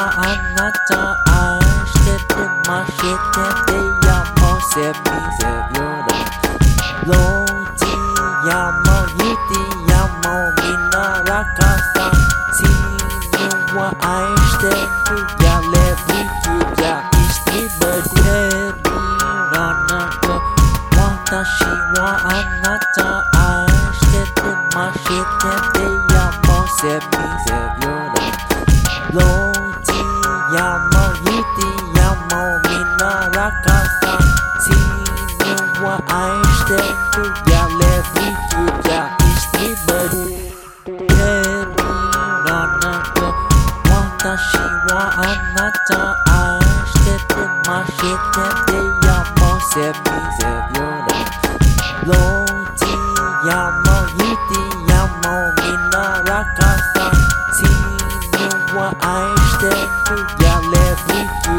anlatacağım Aşkım mahşette yapma sebbize yola Loti yamo yiti yamo minara kasa Sinuwa aşkte kuyale bukuya İşte böyle bir anakta Watashi wa anata Aşkım mahşette yapma sebbize yola aishtendu mashitende ya mosemi sevyora Loti yamo yuti yamo mina ragazza Sinuwa aishtendu ya lebuki ya ishtibadebi 私はあなた愛しててましててやもせみせよらローティや ームは愛してるやれぶきやいしてば